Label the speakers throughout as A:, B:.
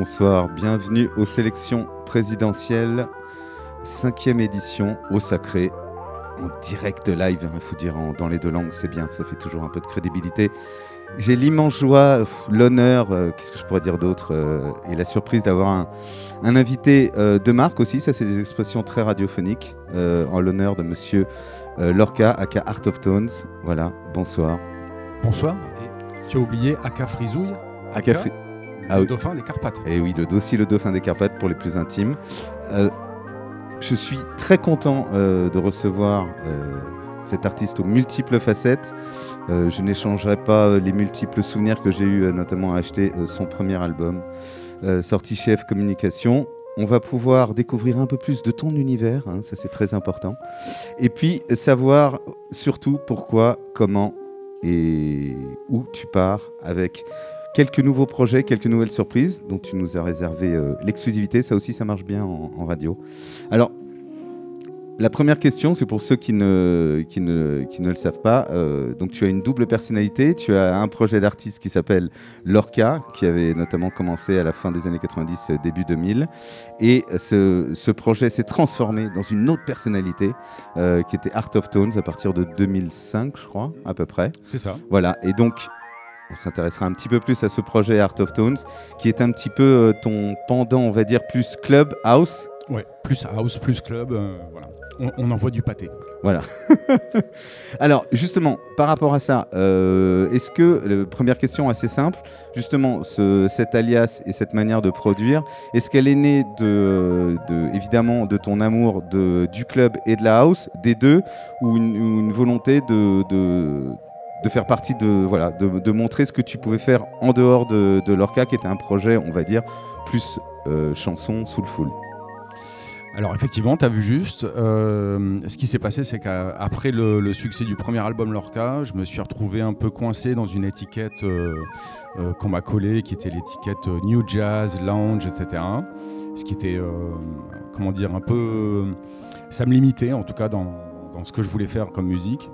A: Bonsoir, bienvenue aux sélections présidentielles, cinquième édition au Sacré, en direct live, il hein, faut dire dans les deux langues, c'est bien, ça fait toujours un peu de crédibilité. J'ai l'immense joie, l'honneur, euh, qu'est-ce que je pourrais dire d'autre, euh, et la surprise d'avoir un, invité euh, de marque aussi, ça c'est des expressions très radiophoniques, en l'honneur de monsieur Lorca, aka Art of Tones. Voilà, bonsoir.
B: Bonsoir, tu as oublié Aka Frisouille
A: Aka, Frisouille.
B: Le ah dauphin des Carpates.
A: Et eh oui, le dossier le dauphin des Carpates pour les plus intimes. je suis très content de recevoir cet artiste aux multiples facettes. Euh, je n'échangerai pas euh, les multiples souvenirs que j'ai eu, euh, notamment à acheter son premier album, sorti chez F Communication. On va pouvoir découvrir un peu plus de ton univers, hein, ça c'est très important. Et puis savoir surtout pourquoi, comment et où tu pars avec quelques nouveaux projets, quelques nouvelles surprises dont tu nous as réservé l'exclusivité. Ça aussi, ça marche bien en, en radio. Alors, la première question, c'est pour ceux qui ne, qui ne, qui ne le savent pas. Euh, donc, tu as une double personnalité. Tu as un projet d'artiste qui s'appelle Lorca, qui avait notamment commencé à la fin des années 90, euh, début 2000. Et ce, ce projet s'est transformé dans une autre personnalité, euh, qui était Art of Tones, à partir de 2005, je crois, à peu près.
B: C'est ça.
A: Voilà. Et donc, on s'intéressera un petit peu plus à ce projet Art of Tones, qui est un petit peu ton pendant, on va dire, plus club house.
B: Ouais, plus house, plus club, voilà on, envoie du pâté.
A: Voilà. Alors, justement, par rapport à ça, euh, est-ce que, première question assez simple, justement, cet alias et cette manière de produire, est-ce qu'elle est née de, évidemment, de ton amour de, du club et de la house, des deux, ou une, volonté de, de, faire partie de, voilà, de, montrer ce que tu pouvais faire en dehors de, Lorca, qui était un projet, on va dire, plus euh, chanson full
B: alors effectivement, tu as vu juste. Euh, ce qui s'est passé, c'est qu'après le, succès du premier album Lorca, je me suis retrouvé un peu coincé dans une étiquette euh, euh, qu'on m'a collée, qui était l'étiquette New Jazz, Lounge, etc. Ce qui était, comment dire, un peu... Ça me limitait, en tout cas, dans ce que je voulais faire comme musique.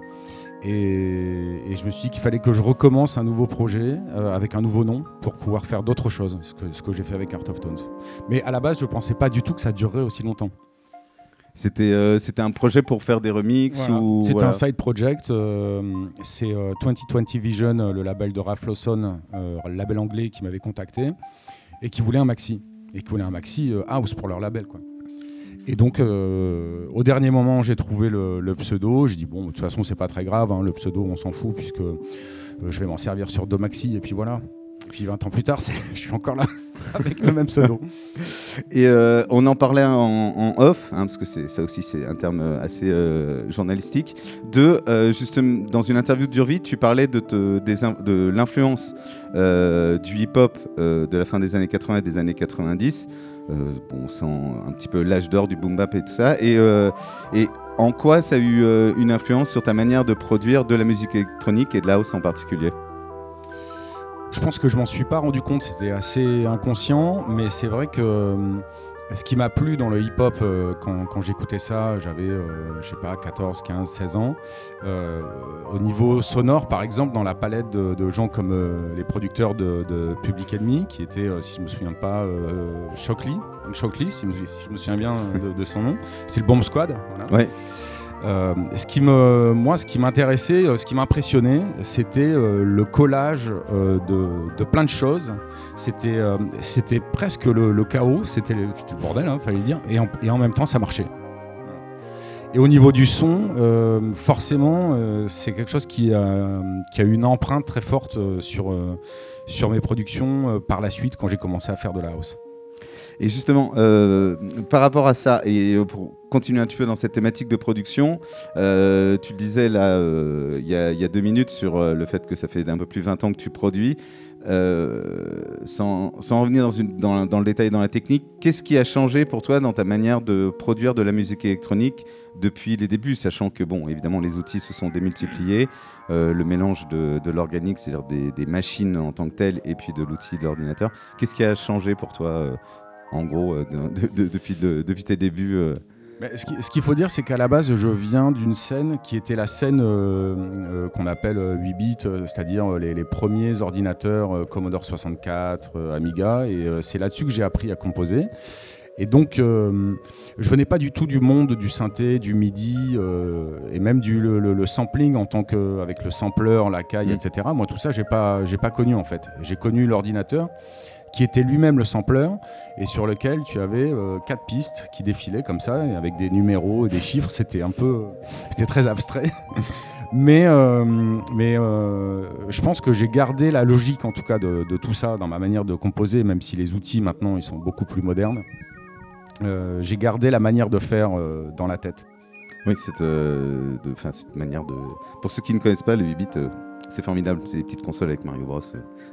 B: Et, je me suis dit qu'il fallait que je recommence un nouveau projet euh, avec un nouveau nom pour pouvoir faire d'autres choses, ce que, ce que j'ai fait avec Art of Tones. Mais à la base, je ne pensais pas du tout que ça durerait aussi longtemps.
A: C'était euh, c'était un projet pour faire des remixes ou
B: C'était un side project. Euh, c'est 2020 Vision, le label de Ralph Lawson, le label anglais, qui m'avait contacté et qui voulait un maxi. Et qui voulait un maxi house pour leur label. Quoi. Et donc, euh, au dernier moment, j'ai trouvé le, pseudo. J'ai dit, bon, de toute façon, c'est pas très grave, hein, le pseudo, on s'en fout, puisque euh, je vais m'en servir sur Domaxi, et puis voilà. Puis 20 ans plus tard, je suis encore là avec le même pseudo.
A: Et euh, on en parlait en, off, hein, parce que ça aussi c'est un terme assez journalistique, de justement dans une interview de Durvie, tu parlais de, l'influence du hip-hop de la fin des années 80 et des années 90 euh, bon, on un petit peu l'âge d'or du boom bap et tout ça. Et, euh, et en quoi ça a eu euh, une influence sur ta manière de produire de la musique électronique et de la house en particulier?
B: Je pense que je m'en suis pas rendu compte, c'était assez inconscient, mais c'est vrai que ce qui m'a plu dans le hip-hop euh, quand, j'écoutais ça, j'avais, euh, je sais pas, 14, 15, 16 ans. Euh, au niveau sonore, par exemple, dans la palette de, gens comme les producteurs de, Public Enemy, qui étaient, si je me souviens pas, Shockley, Shockley, si, je me souviens bien de, son nom, c'est le Bomb Squad.
A: Ouais.
B: Euh, ce qui me, moi, ce qui m'intéressait, euh, ce qui m'impressionnait, c'était euh, le collage de, plein de choses. C'était, c'était presque le, chaos, c'était le, bordel, hein, fallait le dire, et en, et en, même temps, ça marchait. Et au niveau du son, forcément, c'est quelque chose qui a, qui a eu une empreinte très forte sur, sur mes productions par la suite quand j'ai commencé à faire de la house.
A: Et justement, euh, par rapport à ça, et pour continuer un petit peu dans cette thématique de production, euh, tu le disais là, euh, il y, a deux minutes sur le fait que ça fait un peu plus de 20 ans que tu produis. sans, revenir dans, le détail dans la technique, qu'est-ce qui a changé pour toi dans ta manière de produire de la musique électronique depuis les débuts, sachant que, bon, évidemment, les outils se sont démultipliés, le mélange de, l'organique, c'est-à-dire des, machines en tant que telles, et puis de l'outil de l'ordinateur. Qu'est-ce qui a changé pour toi en gros, euh, depuis, depuis tes débuts euh.
B: ce qu'il faut dire, c'est qu'à la base, je viens d'une scène qui était la scène qu'on appelle 8 bits, c'est-à-dire les, les, premiers ordinateurs Commodore 64, Amiga, et c'est là-dessus que j'ai appris à composer. Et donc, euh, je venais pas du tout du monde du synthé, du MIDI, euh, et même du le, sampling en tant que avec le sampler, la caille, mm. etc. Moi, tout ça, j'ai pas, j'ai pas connu en fait. J'ai connu l'ordinateur qui était lui-même le sampler et sur lequel tu avais euh, quatre pistes qui défilaient comme ça avec des numéros et des chiffres. C'était un peu, c'était très abstrait. mais mais je pense que j'ai gardé la logique en tout cas de, tout ça dans ma manière de composer, même si les outils maintenant ils sont beaucoup plus modernes. Euh, j'ai gardé la manière de faire euh, dans la tête.
A: Oui, cette, euh, cette manière de. Pour ceux qui ne connaissent pas, le 8 bits, c'est formidable. C'est des petites consoles avec Mario Bros.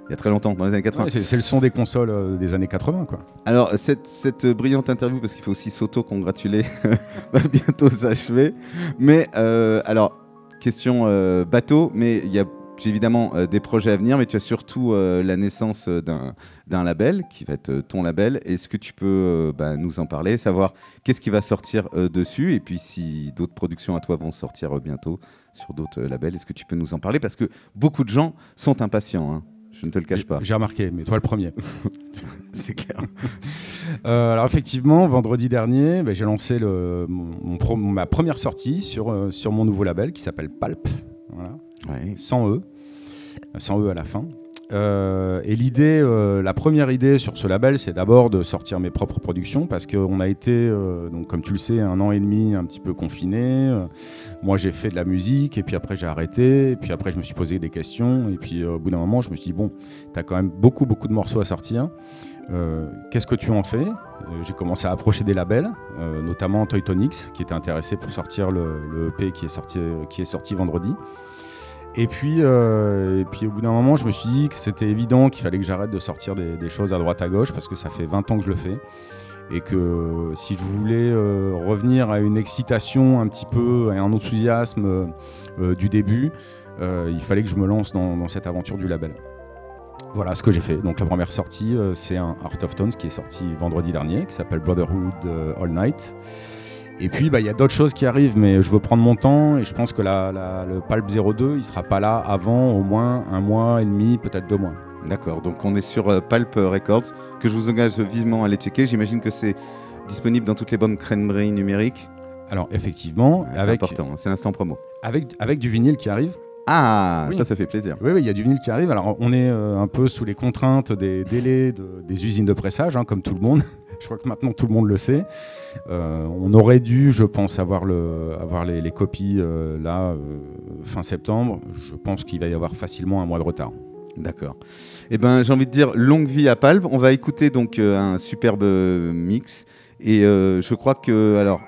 A: Il y a très longtemps, dans les années 80.
B: c'est le son des consoles des années 80, quoi.
A: Alors, cette, cette brillante interview, parce qu'il faut aussi s'auto-congratuler, va bientôt s'achever. Mais, alors, question bateau, mais il y a évidemment euh, des projets à venir, mais tu as surtout euh, la naissance euh, d'un label qui va être ton label. Est-ce que tu peux bah, nous en parler, savoir qu'est-ce qui va sortir dessus, et puis si d'autres productions à toi vont sortir bientôt sur d'autres labels, est-ce que tu peux nous en parler? Parce que beaucoup de gens sont impatients. Hein. Je ne te le cache pas.
B: J'ai remarqué, mais toi le premier.
A: C'est clair.
B: alors effectivement, vendredi dernier, bah, j'ai lancé le, ma première sortie sur, sur mon nouveau label qui s'appelle Palp. Voilà. Sans E, sans E à la fin. Euh, et l'idée, euh, la première idée sur ce label, c'est d'abord de sortir mes propres productions parce qu'on a été, euh, donc comme tu le sais, un an et demi un petit peu confiné. moi, j'ai fait de la musique et puis après j'ai arrêté. Et puis après, je me suis posé des questions. Et puis au bout d'un moment, je me suis dit bon, tu as quand même beaucoup beaucoup de morceaux à sortir. Qu'est-ce que tu en fais? J'ai commencé à approcher des labels, notamment Toy qui était intéressé pour sortir le, le EP qui est sorti, qui est sorti vendredi. Et puis, euh, et puis au bout d'un moment, je me suis dit que c'était évident qu'il fallait que j'arrête de sortir des, choses à droite à gauche parce que ça fait 20 ans que je le fais. Et que si je voulais euh, revenir à une excitation un petit peu et un enthousiasme euh, du début, il fallait que je me lance dans, dans, cette aventure du label. Voilà ce que j'ai fait. Donc la première sortie, c'est un Art of Tones qui est sorti vendredi dernier, qui s'appelle Brotherhood All Night. Et puis, bah, il y a d'autres choses qui arrivent, mais je veux prendre mon temps et je pense que le Palp 02, il sera pas là avant au moins un mois et demi, peut-être deux mois.
A: D'accord, donc on est sur euh, Palp Records, que je vous engage vivement à aller checker. J'imagine que c'est disponible dans toutes les bonnes crèmeries numériques.
B: Alors, effectivement,
A: c'est important, c'est l'instant promo.
B: Avec, avec du vinyle qui arrive.
A: Ah, ça, ça fait plaisir.
B: Oui, il y a du vinyle qui arrive. Alors, on est euh, un peu sous les contraintes des délais des usines de pressage, hein, comme tout le monde. Je crois que maintenant tout le monde le sait. Euh, on aurait dû, je pense, avoir, le, avoir les, copies euh, là euh, fin septembre. Je pense qu'il va y avoir facilement un mois de retard.
A: D'accord. Eh ben, j'ai envie de dire longue vie à Palp. On va écouter donc un superbe mix. Et je crois que, alors,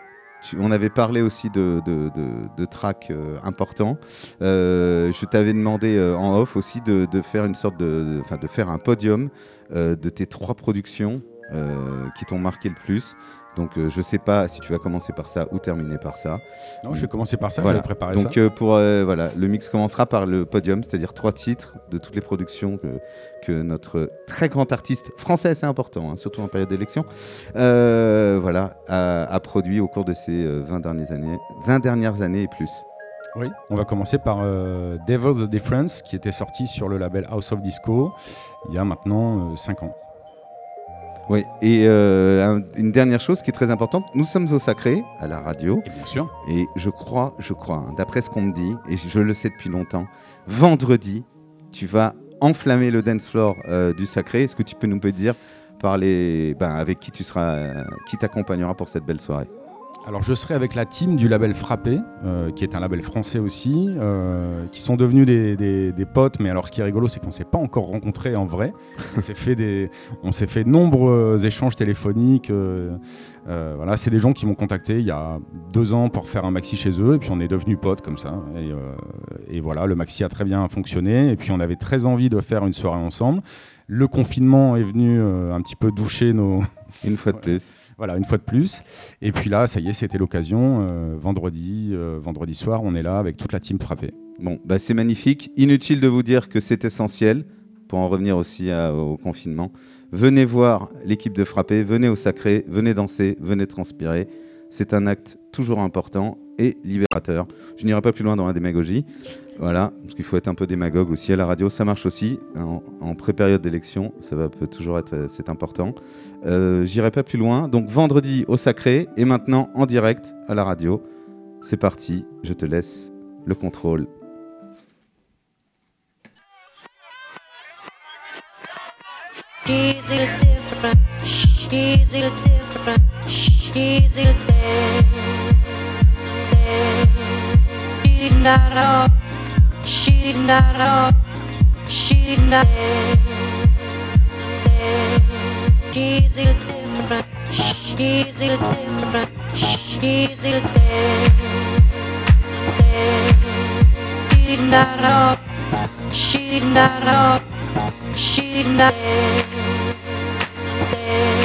A: on avait parlé aussi de, de, de, tracks importants. je t'avais demandé en off aussi de, faire une sorte de, de faire un podium de tes trois productions euh, qui t'ont marqué le plus. Donc euh, je sais pas si tu vas commencer par ça ou terminer par ça.
B: Non, je vais commencer par ça, voilà. j'avais préparé
A: Donc,
B: ça.
A: Euh, pour voilà, le mix commencera par le podium, c'est-à-dire trois titres de toutes les productions que, que notre très grand artiste français, c'est important, hein, surtout en période d'élection, voilà, a, produit au cours de ces 20 dernières années, 20 dernières années et plus.
B: Oui, on va commencer par Devil the Difference, qui était sorti sur le label House of Disco il y a maintenant 5 ans.
A: Oui, et euh, une dernière chose qui est très importante, nous sommes au Sacré, à la radio.
B: Et bien sûr.
A: Et je crois, je crois, hein, d'après ce qu'on me dit, et je le sais depuis longtemps, vendredi, tu vas enflammer le dance floor euh, du Sacré. Est-ce que tu peux nous dire par les, ben, avec qui tu seras, qui t'accompagnera pour cette belle soirée?
B: Alors je serai avec la team du label Frappé, euh, qui est un label français aussi, euh, qui sont devenus des, potes, mais alors ce qui est rigolo, c'est qu'on ne s'est pas encore rencontrés en vrai. On s'est fait, des, on s'est fait de nombreux échanges téléphoniques. Euh, voilà, c'est des gens qui m'ont contacté il y a deux ans pour faire un maxi chez eux, et puis on est devenus potes comme ça. Et, et, voilà, le maxi a très bien fonctionné, et puis on avait très envie de faire une soirée ensemble. Le confinement est venu un petit peu doucher nos...
A: Une fois de plus.
B: Voilà, une fois de plus. Et puis là, ça y est, c'était l'occasion. Euh, vendredi, euh, vendredi soir, on est là avec toute la team frappée.
A: Bon, bah c'est magnifique. Inutile de vous dire que c'est essentiel pour en revenir aussi au confinement. Venez voir l'équipe de Frappé, venez au Sacré, venez danser, venez transpirer. C'est un acte toujours important et libérateur. Je n'irai pas plus loin dans la démagogie. Voilà, parce qu'il faut être un peu démagogue aussi à la radio. Ça marche aussi en, pré-période d'élection. Ça va, peut toujours être, euh, c'est important. Euh, J'irai pas plus loin. Donc vendredi au Sacré et maintenant en direct à la radio. C'est parti. Je te laisse le contrôle.
C: She's different. She's ill dead. dead. She's not all. She's not all. She's not dead.
D: dead. She's ill different. She's ill different. She's ill dead. dead. She's not all. She's not all. She's not dead. dead.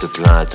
D: cette plainte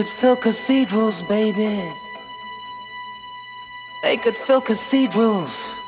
E: could fill cathedrals, baby. They could fill cathedrals.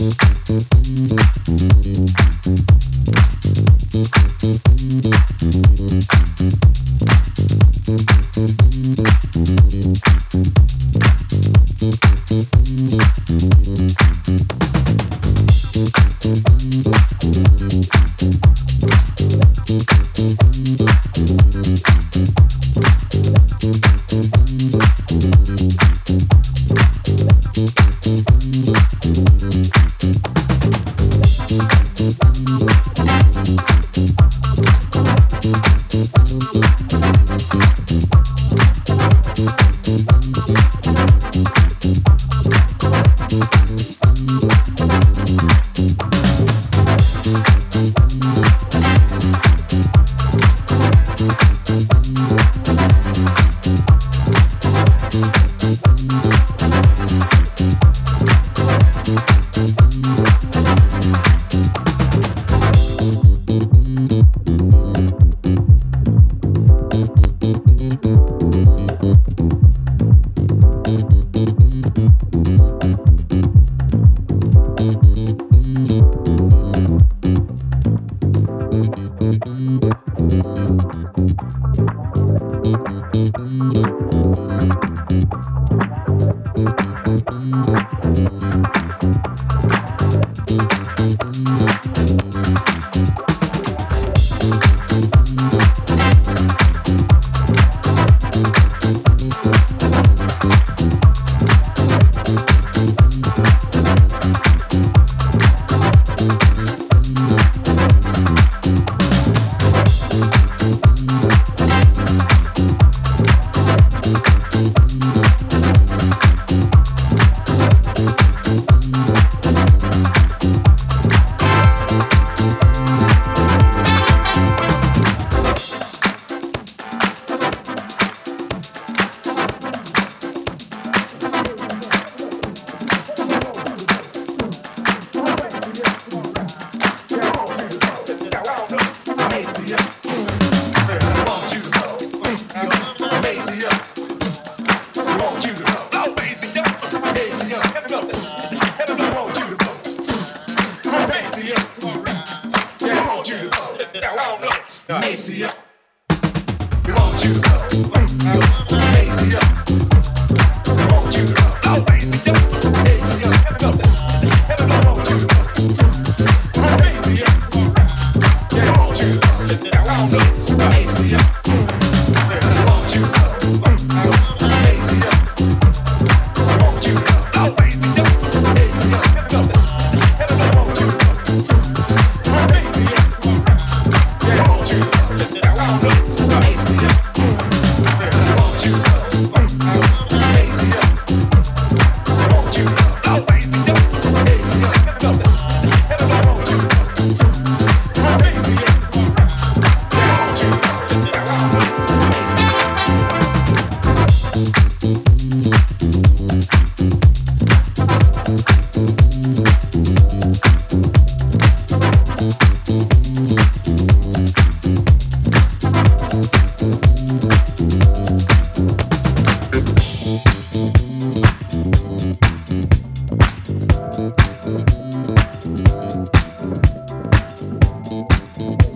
F: Mm-hmm.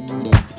F: Thank.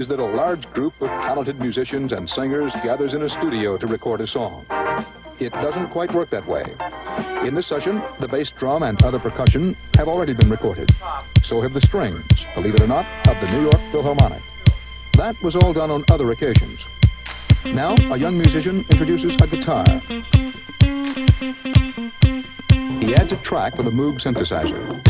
F: Is
G: that a large group of talented musicians and singers gathers in a studio to record a song. It doesn't quite work that way. In this session, the bass drum and other percussion have already been recorded. So have the strings, believe it or not, of the New York Philharmonic. That was all done on other occasions. Now, a young musician introduces a guitar. He adds a track for the Moog synthesizer.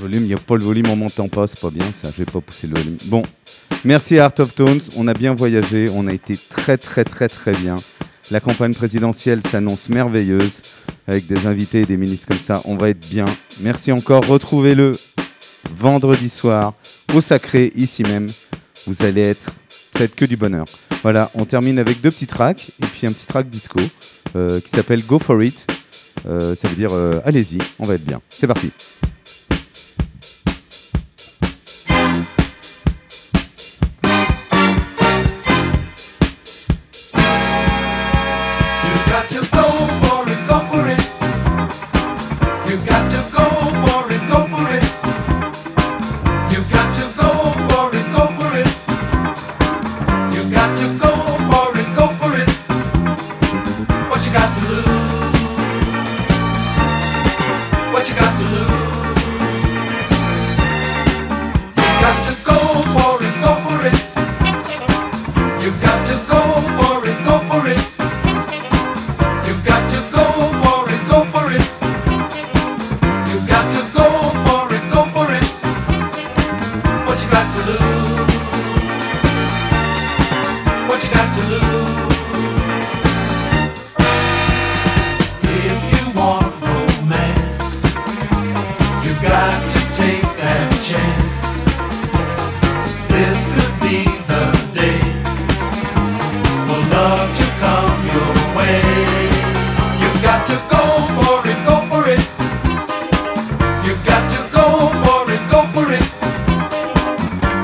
A: volume, il n'y a pas le volume, on m'entend pas, c'est pas bien ça, je vais pas pousser le volume. Bon, merci à Art of Tones, on a bien voyagé, on a été très très très très bien. La campagne présidentielle s'annonce merveilleuse, avec des invités et des ministres comme ça, on va être bien. Merci encore, retrouvez-le vendredi soir au Sacré, ici même. Vous allez être peut-être que du bonheur. Voilà, on termine avec deux petits tracks, et puis un petit track disco euh, qui s'appelle Go For It. Euh, ça veut dire euh, allez-y, on va être bien. C'est parti.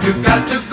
H: You've got to